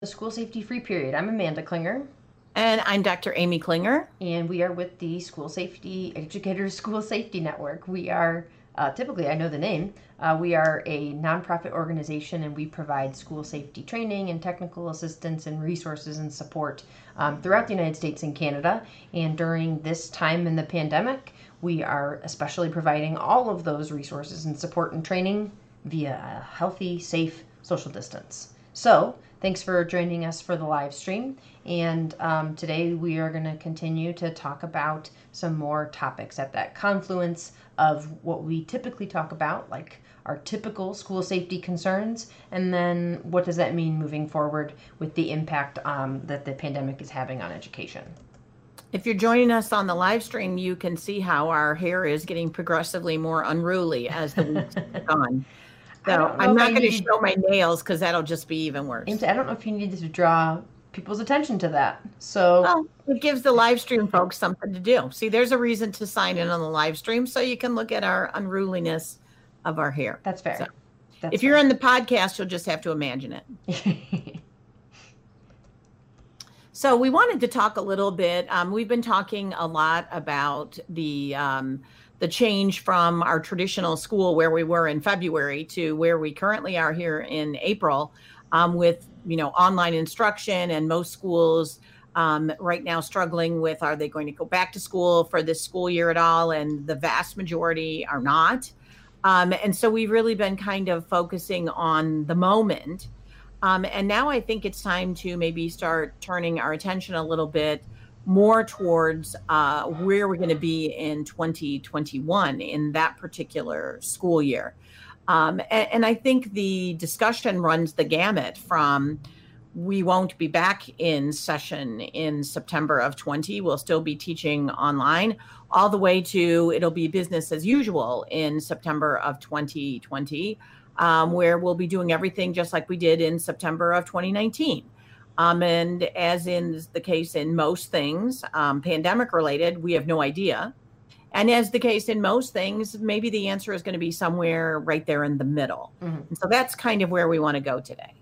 the School Safety Free Period. I'm Amanda Klinger. And I'm Dr. Amy Klinger. And we are with the School Safety Educators School Safety Network. We are uh, typically, I know the name, uh, we are a nonprofit organization and we provide school safety training and technical assistance and resources and support um, throughout the United States and Canada. And during this time in the pandemic, we are especially providing all of those resources and support and training via a healthy, safe social distance. So, thanks for joining us for the live stream. And um, today we are going to continue to talk about some more topics at that confluence of what we typically talk about, like our typical school safety concerns, and then what does that mean moving forward with the impact um, that the pandemic is having on education. If you're joining us on the live stream, you can see how our hair is getting progressively more unruly as the weeks go on. So I'm not going to show my nails because that'll just be even worse. I don't know if you need to draw people's attention to that. So well, it gives the live stream folks something to do. See, there's a reason to sign in on the live stream so you can look at our unruliness of our hair. That's fair. So That's if fair. you're on the podcast, you'll just have to imagine it. so we wanted to talk a little bit. Um, we've been talking a lot about the um, the change from our traditional school where we were in February to where we currently are here in April um, with you know online instruction and most schools um, right now struggling with are they going to go back to school for this school year at all? And the vast majority are not. Um, and so we've really been kind of focusing on the moment. Um, and now i think it's time to maybe start turning our attention a little bit more towards uh, where we're going to be in 2021 in that particular school year. Um, and, and, I think the discussion runs the gamut from we won't be back in session in September of 20. We'll still be teaching online, all the way to it'll be business as usual in September of 2020, um, where we'll be doing everything just like we did in September of 2019. Um, and as in the case in most things, um, pandemic related, we have no idea. And as the case in most things, maybe the answer is going to be somewhere right there in the middle. Mm-hmm. so that's kind of where we want to go today.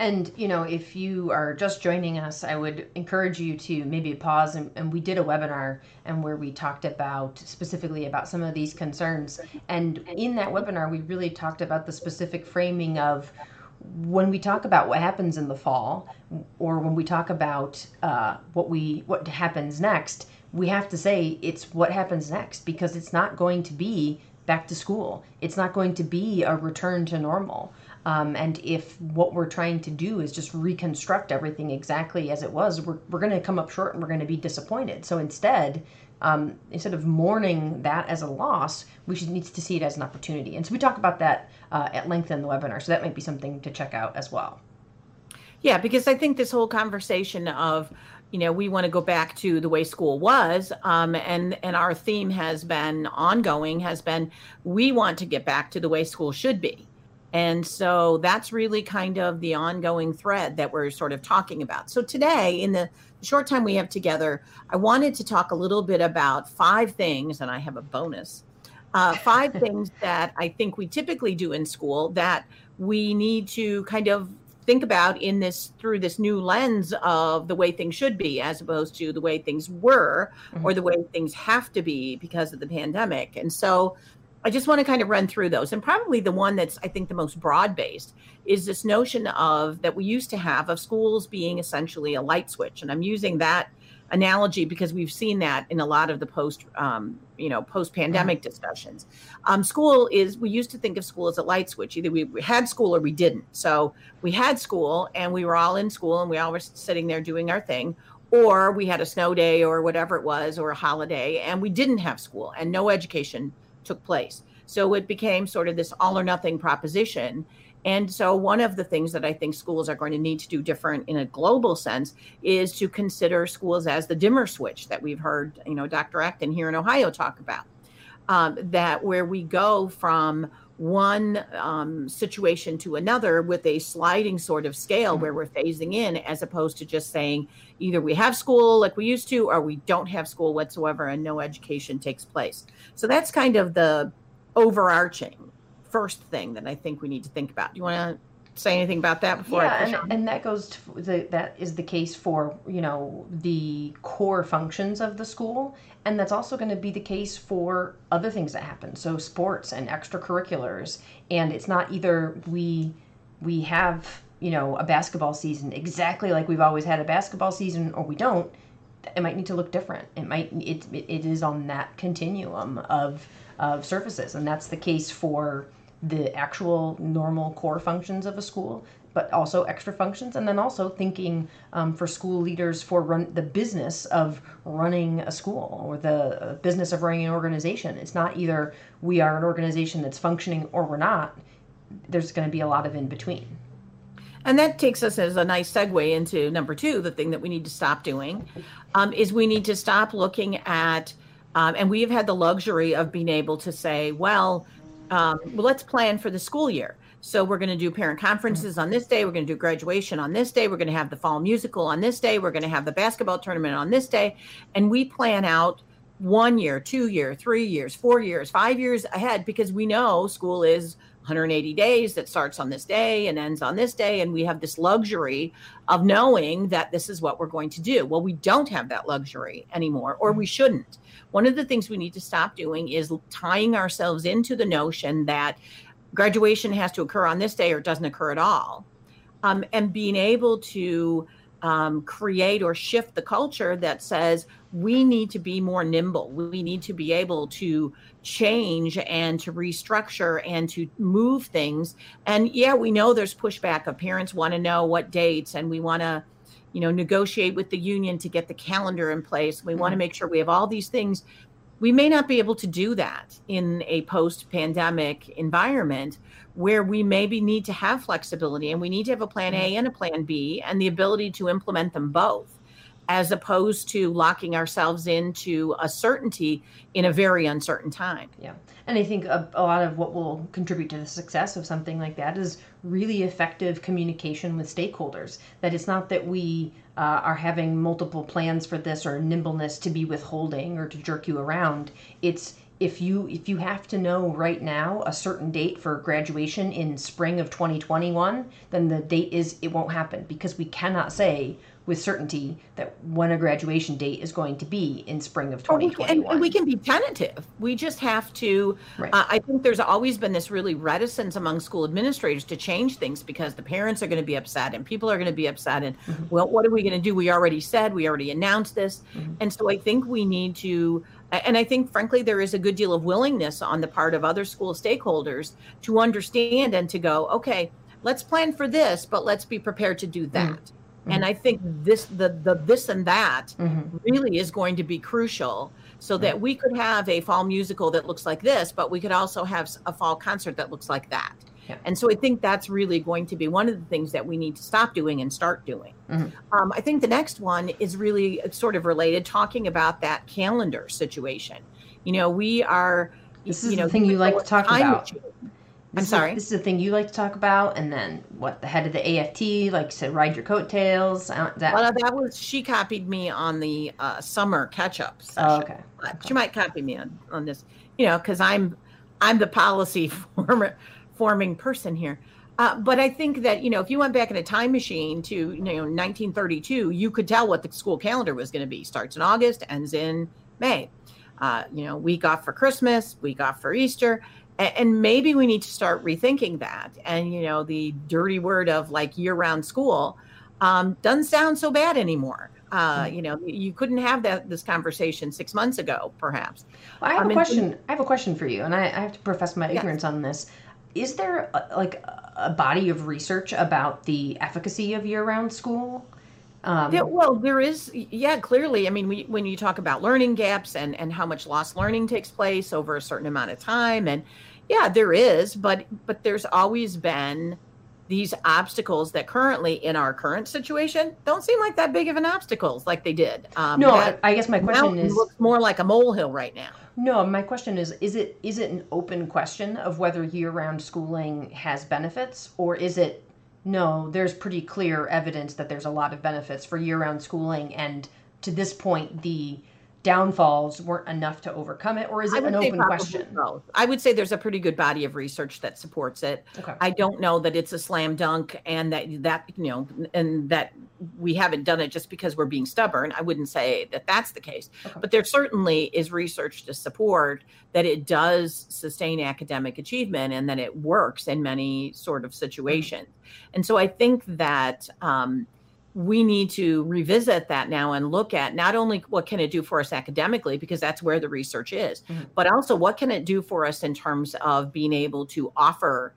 And, you know, if you are just joining us, I would encourage you to maybe pause. And, and, we did a webinar and where we talked about specifically about some of these concerns. And in that webinar, we really talked about the specific framing of when we talk about what happens in the fall, or when we talk about uh, what we what happens next, we have to say it's what happens next because it's not going to be back to school. It's not going to be a return to normal. Um, and if what we're trying to do is just reconstruct everything exactly as it was, we're, we're going to come up short and we're going to be disappointed. So instead, um, instead of mourning that as a loss, we should need to see it as an opportunity. And so we talk about that uh, at length in the webinar. So that might be something to check out as well. Yeah, because I think this whole conversation of, you know, we want to go back to the way school was, um, and and our theme has been ongoing, has been we want to get back to the way school should be. And so that's really kind of the ongoing thread that we're sort of talking about. So today, in the short time we have together, I wanted to talk a little bit about five things, and I have a bonus. Uh, five things that I think we typically do in school that we need to kind of think about in this through this new lens of the way things should be as opposed to the way things were mm-hmm. or the way things have to be because of the pandemic. And so I just want to kind of run through those. And probably the one that's, I think, the most broad based is this notion of that we used to have of schools being essentially a light switch. And I'm using that analogy because we've seen that in a lot of the post, um, you know, post pandemic mm-hmm. discussions. Um, school is, we used to think of school as a light switch. Either we had school or we didn't. So we had school and we were all in school and we all were sitting there doing our thing. Or we had a snow day or whatever it was, or a holiday, and we didn't have school and no education took place. So it became sort of this all or nothing proposition. And so, one of the things that I think schools are going to need to do different in a global sense is to consider schools as the dimmer switch that we've heard, you know, Dr. Acton here in Ohio talk about. Um, that where we go from one um, situation to another with a sliding sort of scale mm-hmm. where we're phasing in, as opposed to just saying either we have school like we used to, or we don't have school whatsoever and no education takes place. So that's kind of the overarching first thing that I think we need to think about. Do you want to say anything about that before yeah, and, and that goes to the, that is the case for you know the core functions of the school, and that's also going to be the case for other things that happen. So sports and extracurriculars, and it's not either we we have you know a basketball season exactly like we've always had a basketball season, or we don't. It might need to look different. It might it it is on that continuum of of surfaces, and that's the case for the actual normal core functions of a school, but also extra functions, and then also thinking um, for school leaders for run the business of running a school or the uh, business of running an organization. It's not either we are an organization that's functioning or we're not. There's going to be a lot of in between. And that takes us as a nice segue into number two. The thing that we need to stop doing um, is we need to stop looking at, um, and we have had the luxury of being able to say, well, um, well, let's plan for the school year. So we're going to do parent conferences on this day. We're going to do graduation on this day. We're going to have the fall musical on this day. We're going to have the basketball tournament on this day. And we plan out one year, two year, three years, four years, five years ahead because we know school is 180 days that starts on this day and ends on this day. And we have this luxury of knowing that this is what we're going to do. Well, we don't have that luxury anymore, or we shouldn't. One of the things we need to stop doing is tying ourselves into the notion that graduation has to occur on this day or it doesn't occur at all. Um, and being able to um, create or shift the culture that says we need to be more nimble. We need to be able to change and to restructure and to move things. And yeah, we know there's pushback of parents want to know what dates and we want to, you know, negotiate with the union to get the calendar in place. We mm-hmm. want to make sure we have all these things. We may not be able to do that in a post pandemic environment where we maybe need to have flexibility and we need to have a plan A and a plan B and the ability to implement them both as opposed to locking ourselves into a certainty in a very uncertain time. Yeah. And I think a, a, lot of what will contribute to the success of something like that is really effective communication with stakeholders. That it's not that we uh, are having multiple plans for this or nimbleness to be withholding or to jerk you around. It's if you if you have to know right now a certain date for graduation in spring of 2021 then the date is it won't happen because we cannot say with certainty that when a graduation date is going to be in spring of 2021 and, we can be tentative we just have to right. uh, i think there's always been this really reticence among school administrators to change things because the parents are going to be upset and people are going to be upset and mm-hmm. well what are we going to do we already said we already announced this mm-hmm. and so i think we need to and I think, frankly, there is a good deal of willingness on the part of other school stakeholders to understand and to go, okay, let's plan for this, but let's be prepared to do mm-hmm. that. Mm-hmm. And I think this, the the this and that, mm-hmm. really is going to be crucial, so that we could have a fall musical that looks like this, but we could also have a fall concert that looks like that. Yeah. And so I think that's really going to be one of the things that we need to stop doing and start doing. Mm-hmm. Um, I think the next one is really sort of related, talking about that calendar situation. You know, we are. This is you know, the thing you like to talk about. I'm sorry. this is the thing you like to talk about, and then what the head of the AFT like said, ride your coattails. Uh, that well, that was she copied me on the uh, summer catch up. Oh, okay. okay. She might copy me on on this, you know, because I'm I'm the policy former forming person here. Uh, but I think that you know, if you went back in a time machine to you know 1932, you could tell what the school calendar was going to be. Starts in August, ends in May. Uh, you know, week off for Christmas, week off for Easter, and, and maybe we need to start rethinking that. And you know, the dirty word of like year-round school um, doesn't sound so bad anymore. Uh, hmm. you know, you couldn't have that this conversation six months ago, perhaps. Well, I have um, a question. And, I have a question for you, and I, I have to profess my ignorance yes. on this is there a, like a body of research about the efficacy of year-round school? Um, yeah, well, there is, yeah, clearly. I mean, we, when you talk about learning gaps and and how much lost learning takes place over a certain amount of time, and yeah, there is, but but there's always been these obstacles that currently in our current situation don't seem like that big of an obstacles like they did. Um, no, I guess my question is looks more like a molehill right now. No, my question is is it is it an open question of whether year-round schooling has benefits or is it no, there's pretty clear evidence that there's a lot of benefits for year-round schooling and to this point the downfalls weren't enough to overcome it, or is it an open question? Both. I would say there's a pretty good body of research that supports it. Okay. I don't know that it's a slam dunk and that that you know and that we haven't done it just because we're being stubborn. I wouldn't say that that's the case, okay. but there certainly is research to support that it does sustain academic achievement and that it works in many sort of mm-hmm. situations. And so I think that um, we need to revisit that now and look at not only what can it do for us academically because that's where the research is mm-hmm. but also what can it do for us in terms of being able to offer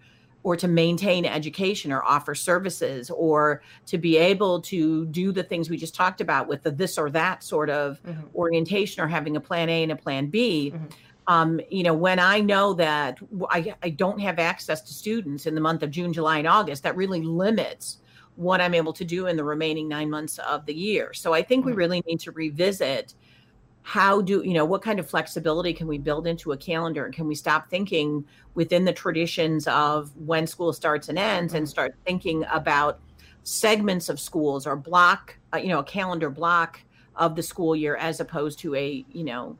or to maintain education or offer services or to be able to do the things we just talked about with the this or that sort of mm-hmm. orientation or having a plan A and a plan B. Mm-hmm. Um, you know, when I know that I, I don't have access to students in the month of June, July, and August, that really limits what I'm able to do in the remaining nine months of the year. So I think we mm-hmm. really need to revisit how do you know what kind of flexibility can we build into a calendar and can we stop thinking within the traditions of when school starts and ends and mm-hmm. start thinking about segments of schools or block uh, you know a calendar block of the school year as opposed to a you know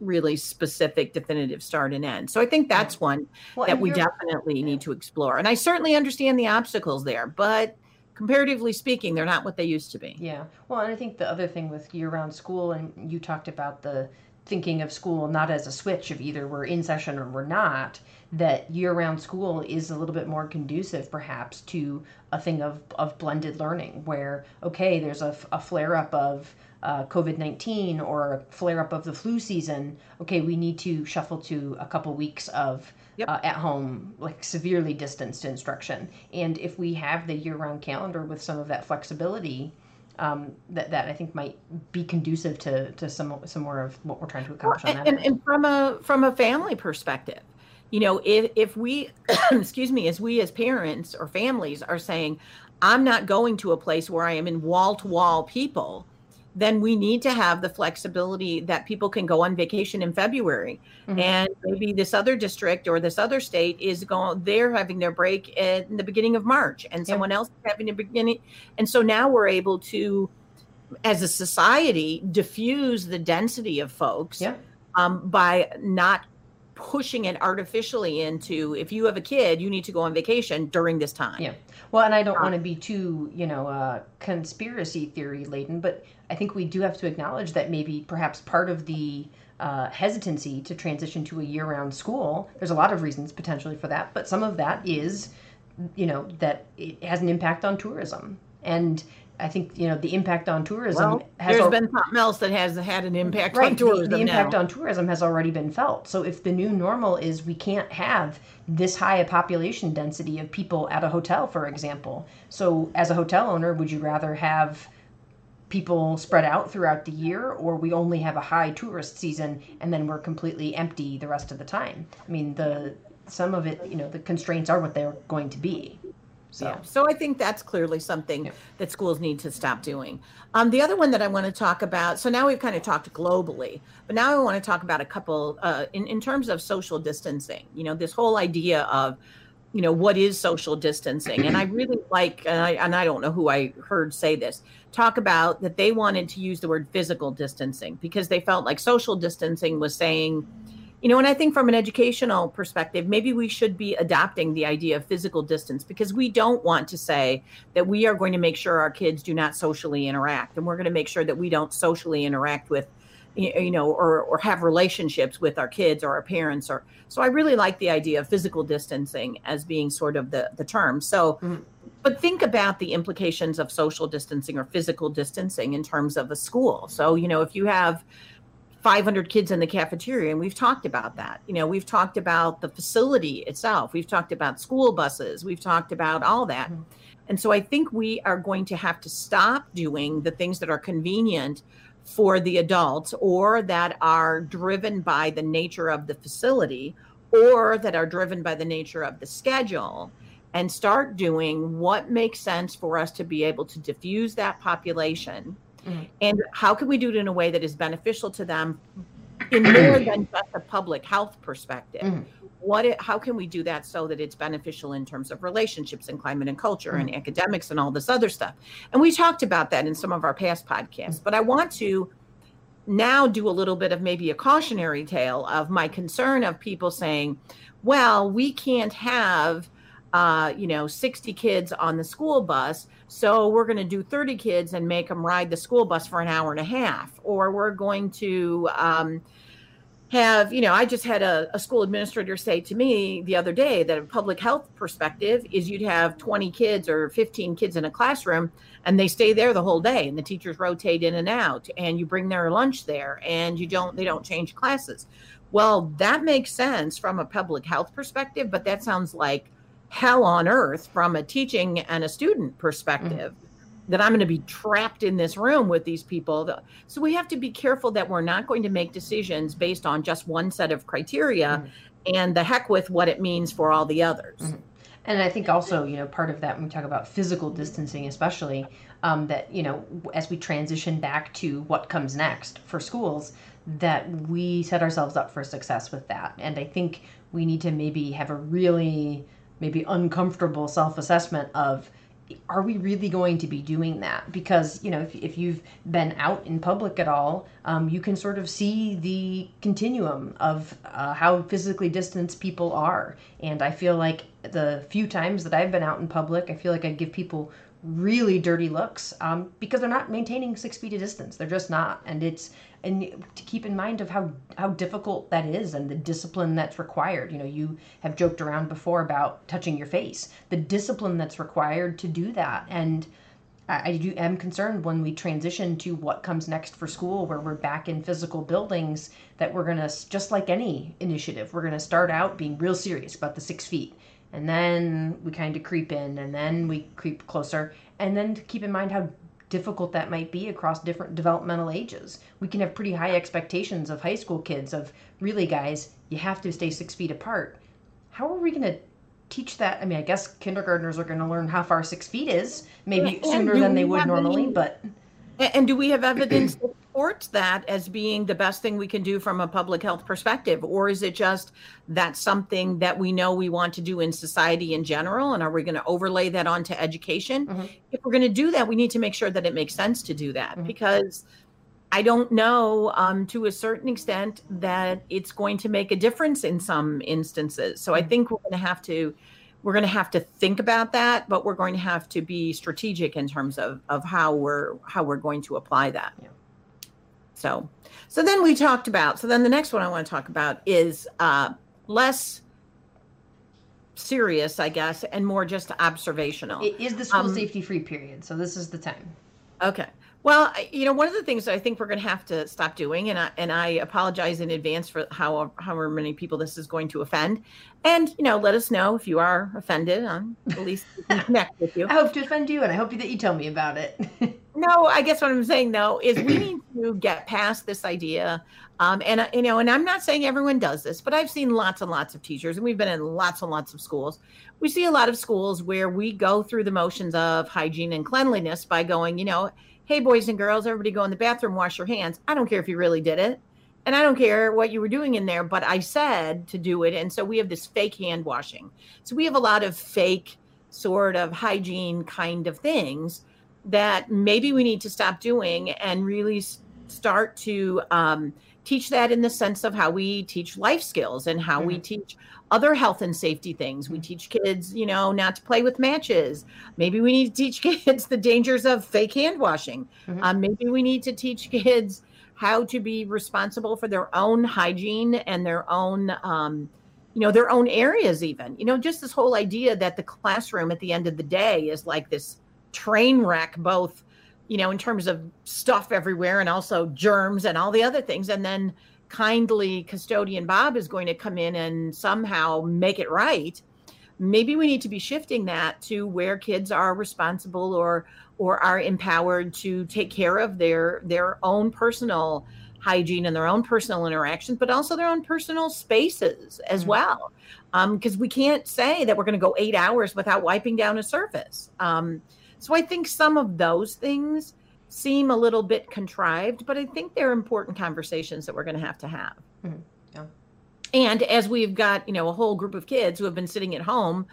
really specific definitive start and end so i think that's one well, that we definitely need to explore and i certainly understand the obstacles there but comparatively speaking, they're not what they used to be. Yeah. Well, and I think the other thing with year round school, and you talked about the thinking of school not as a switch of either we're in session or we're not, that year round school is a little bit more conducive perhaps to a thing of, of blended learning where, okay, there's a, a flare up of uh, COVID 19 or a flare up of the flu season. Okay, we need to shuffle to a couple weeks of yep. uh, at home, like severely distanced instruction. And if we have the year round calendar with some of that flexibility, um, that, that I think might be conducive to, to some, some more of what we're trying to accomplish well, on and, and, from a from a family perspective, you know, if if we excuse me, as we as parents or families are saying, I'm not going to a place where I am in wall to wall people then we need to have the flexibility that people can go on vacation in February. Mm-hmm. And maybe this other district or this other state is going, they're having their break in the beginning of March and yeah. someone else is having a beginning. And so now we're able to, as a society, diffuse the density of folks yeah. um, by not pushing it artificially into if you have a kid you need to go on vacation during this time. Yeah. Well and i don't uh, want to be too you know uh, conspiracy theory laden but i think we do have to acknowledge that maybe perhaps part of the uh, hesitancy to transition to a year-round school there's a lot of reasons potentially for that but some of that is you know that it has an impact on tourism. And I think you know the impact on tourism. Well, has there's al- been something else that has had an impact right, on tourism. The, the impact now. on tourism has already been felt. So if the new normal is we can't have this high a population density of people at a hotel, for example. So as a hotel owner, would you rather have people spread out throughout the year, or we only have a high tourist season and then we're completely empty the rest of the time? I mean, the some of it, you know, the constraints are what they're going to be. So. Yeah. So I think that's clearly something yeah. that schools need to stop doing. Um, the other one that I want to talk about. So now we've kind of talked globally, but now I want to talk about a couple uh, in in terms of social distancing. You know, this whole idea of you know what is social distancing and i really like and I, and I don't know who i heard say this talk about that they wanted to use the word physical distancing because they felt like social distancing was saying you know, and I think from an educational perspective, maybe we should be adopting the idea of physical distance because we don't want to say that we are going to make sure our kids do not socially interact and we're going to make sure that we don't socially interact with you know or or have relationships with our kids or our parents or so i really like the idea of physical distancing as being sort of the the term so mm-hmm. but think about the implications of social distancing or physical distancing in terms of a school so you know if you have 500 kids in the cafeteria and we've talked about that. You know we've talked about the facility itself. We've talked about school buses. We've talked about all that. Mm-hmm. and so i think we are going to have to stop doing the things that are convenient for the adults or that are driven by the nature of the facility or that are driven by the nature of the schedule and start doing what makes sense for us to be able to diffuse that population Mm-hmm. And how can we do it in a way that is beneficial to them in more than just a public health perspective? Mm-hmm. What it, how can we do that so that it's beneficial in terms of relationships and climate and culture mm-hmm. and academics and all this other stuff? And we talked about that in some of our past podcasts, but I want to now do a little bit of maybe a cautionary tale of my concern of people saying, well, we can't have uh, you know, 60 kids on the school bus. So we're going to do 30 kids and make them ride the school bus for an hour and a half. Or we're going to um, have, you know, I just had a, a, school administrator say to me the other day that a public health perspective is you'd have 20 kids or 15 kids in a classroom and they stay there the whole day and the teachers rotate in and out and you bring their lunch there and you don't, they don't change classes. Well, that makes sense from a public health perspective, but that sounds like hell on earth from a teaching and a student perspective mm-hmm. that I'm going to be trapped in this room with these people. So we have to be careful that we're not going to make decisions based on just one set of criteria mm-hmm. and the heck with what it means for all the others. Mm-hmm. And I think also, you know, part of that when we talk about physical distancing, especially um, that, you know, as we transition back to what comes next for schools, that we set ourselves up for success with that. And I think we need to maybe have a really maybe uncomfortable self-assessment of are we really going to be doing that? Because you know if, if you've been out in public at all um, you can sort of see the continuum of uh, how physically distanced people are. And i feel like the few times that i've been out in public i feel like i give people really dirty looks um, because they're not maintaining six feet of distance. They're just not. And it's and to keep in mind of how how difficult that is and the discipline that's required. You know you have joked around before about touching your face. The discipline that's required to do that. And I, I do am concerned when we transition to what comes next for school where we're back in physical buildings that we're to just like any initiative we're to start out being real serious about the six feet and then we kind of creep in and then we creep closer and then to keep in mind how difficult that might be across different developmental ages. We can have pretty high expectations of high school kids of really guys, you have to stay six feet apart. How are we going to teach that? I mean, I guess kindergartners are going to learn how far six feet is, maybe and sooner than they would normally, any, but. And do we have evidence that supports that as being the best thing we can do from a public health perspective? Or is it just that's something that we know we want to do in society in general? And are we going to overlay that onto education? Mm-hmm. If we're going to do that, we need to make sure that it makes sense to do that mm-hmm. because I don't know um, to a certain extent that it's going to make a difference in some instances. So I mm-hmm. think we're going to have to we're going to have to think about that, but we're going to have to be strategic in terms of of how we're how we're going to apply that. Yeah. So, so then we talked about. So then the next one I want to talk about is uh, less serious, I guess, and more just observational. It is the school um, safety free period, so this is the time. Okay. Well, you know, one of the things I think we're going to have to stop doing, and I and I apologize in advance for how however many people this is going to offend, and you know, let us know if you are offended. On at least connect with you. I hope to offend you, and I hope that you tell me about it. no, I guess what I'm saying though is we need to get past this idea. Um, and uh, you know, and I'm not saying everyone does this, but I've seen lots and lots of teachers, and we've been in lots and lots of schools. We see a lot of schools where we go through the motions of hygiene and cleanliness by going, you know hey, boys and girls, everybody go in the bathroom, wash your hands. I don't care if you really did it. And I don't care what you were doing in there, but I said to do it. And so we have this fake hand washing. So we have a lot of fake sort of hygiene kind of things that maybe we need to stop doing and really start to um, teach that in the sense of how we teach life skills and how mm-hmm. we teach other health and safety things. We mm-hmm. teach kids, you know, not to play with matches. Maybe we need to teach kids the dangers of fake hand washing. Mm-hmm. Um, maybe we need to teach kids how to be responsible for their own hygiene and their own, um, you know, their own areas, even. You know, just this whole idea that the classroom at the end of the day is like this train wreck, both you know, in terms of stuff everywhere and also germs and all the other things. And then kindly custodian Bob is going to come in and somehow make it right. Maybe we need to be shifting that to where kids are responsible or or are empowered to take care of their their own personal hygiene and their own personal interactions, but also their own personal spaces as mm-hmm. well. Because um, we can't say that we're going to go eight hours without wiping down a surface. Um, so I think some of those things seem a little bit contrived, but I think they're important conversations that we're going to have to have. Mm-hmm. Yeah. And as we've got, you know, a whole group of kids who have been sitting at home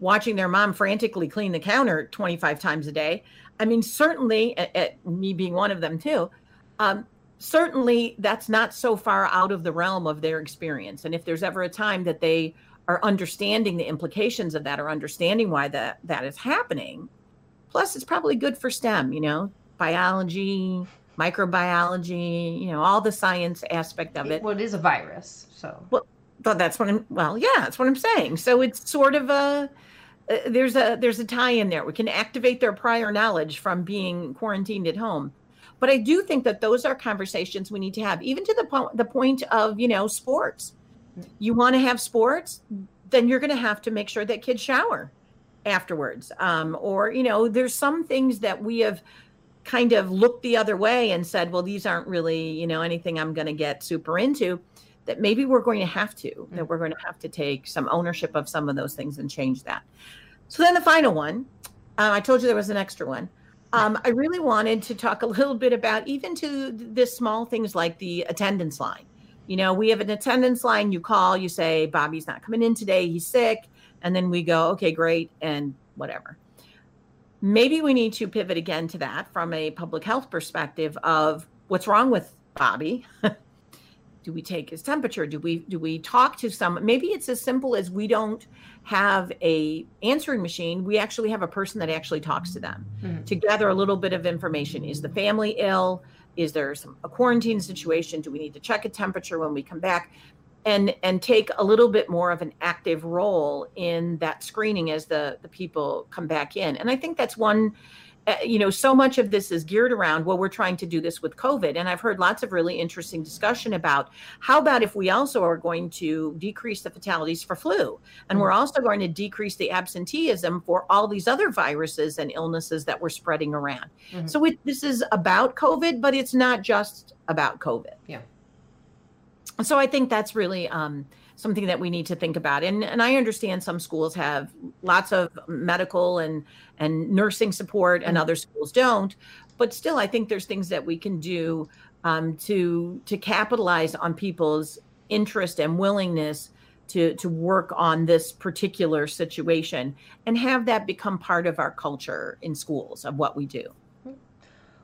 watching their mom frantically clean the counter 25 times a day, I mean, certainly, at, at me being one of them too, um, certainly that's not so far out of the realm of their experience. And if there's ever a time that they are understanding the implications of that or understanding why that that is happening, plus it's probably good for STEM, you know, biology, microbiology, you know, all the science aspect of it. Well, it is a virus, so. Well, but that's what I'm. Well, yeah, that's what I'm saying. So it's sort of a uh, there's a there's a tie in there. We can activate their prior knowledge from being quarantined at home. But I do think that those are conversations we need to have, even to the point the point of you know sports. You want to have sports, then you're going to have to make sure that kids shower afterwards. Um, or you know, there's some things that we have kind of looked the other way and said, well, these aren't really you know anything I'm going to get super into that maybe we're going to have to, mm-hmm. that we're going to have to take some ownership of some of those things and change that. So then the final one, uh, I told you there was an extra one. Um, I really wanted to talk a little bit about even to this small things like the attendance line. You know, we have an attendance line. You call, you say, Bobby's not coming in today, he's sick. And then we go, okay, great, and whatever. Maybe we need to pivot again to that from a public health perspective of what's wrong with Bobby. do we take his temperature? Do we do we talk to some maybe it's as simple as we don't have a answering machine. We actually have a person that actually talks to them. Mm-hmm. to gather a little bit of information. Is the family ill? Is there some a quarantine situation? Do we need to check a temperature when we come back and and take a little bit more of an active role in that screening as the the people come back in and i think that's one uh, you know, so much of this is geared around, well, we're trying to do this with COVID. And I've heard lots of really interesting discussion about how about if we also are going to decrease the fatalities for flu? And mm-hmm. we're also going to decrease the absenteeism for all these other viruses and illnesses that we're spreading around. Mm-hmm. So it, this is about COVID, but it's not just about COVID. Yeah. So I think that's really, um, something that we need to think about. And and I understand some schools have lots of medical and and nursing support, and mm-hmm. other schools don't. But still, I think there's things that we can do um, to to capitalize on people's interest and willingness to to work on this particular situation and have that become part of our culture in schools of what we do.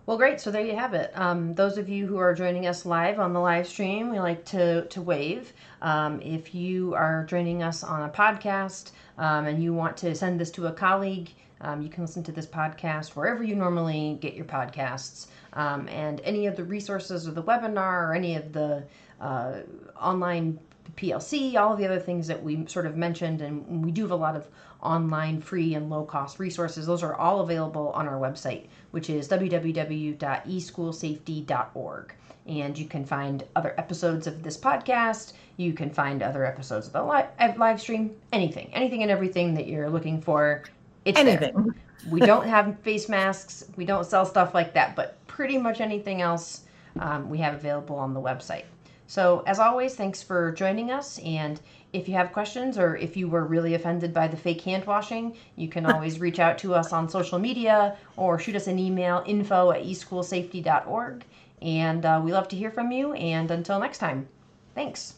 Well, great. So there you have it. Um, those of you who are joining us live on the live stream, we like to, to wave. Um, if you are joining us on a podcast um, and you want to send this to a colleague, um, you can listen to this podcast wherever you normally get your podcasts. Um, and any of the resources of the webinar or any of the uh, online PLC, all the other things that we sort of mentioned, and we do have a lot of online free and low cost resources. Those are all available on our website, which is www.eschoolsafety.org. And you can find other episodes of this podcast. You can find other episodes of the live, live stream, anything, anything and everything that you're looking for. It's anything. There. we don't have face masks. We don't sell stuff like that, but pretty much anything else um, we have available on the website. So, as always, thanks for joining us. And if you have questions or if you were really offended by the fake hand washing, you can always reach out to us on social media or shoot us an email info at eschoolsafety.org. And uh, we love to hear from you. And until next time, thanks.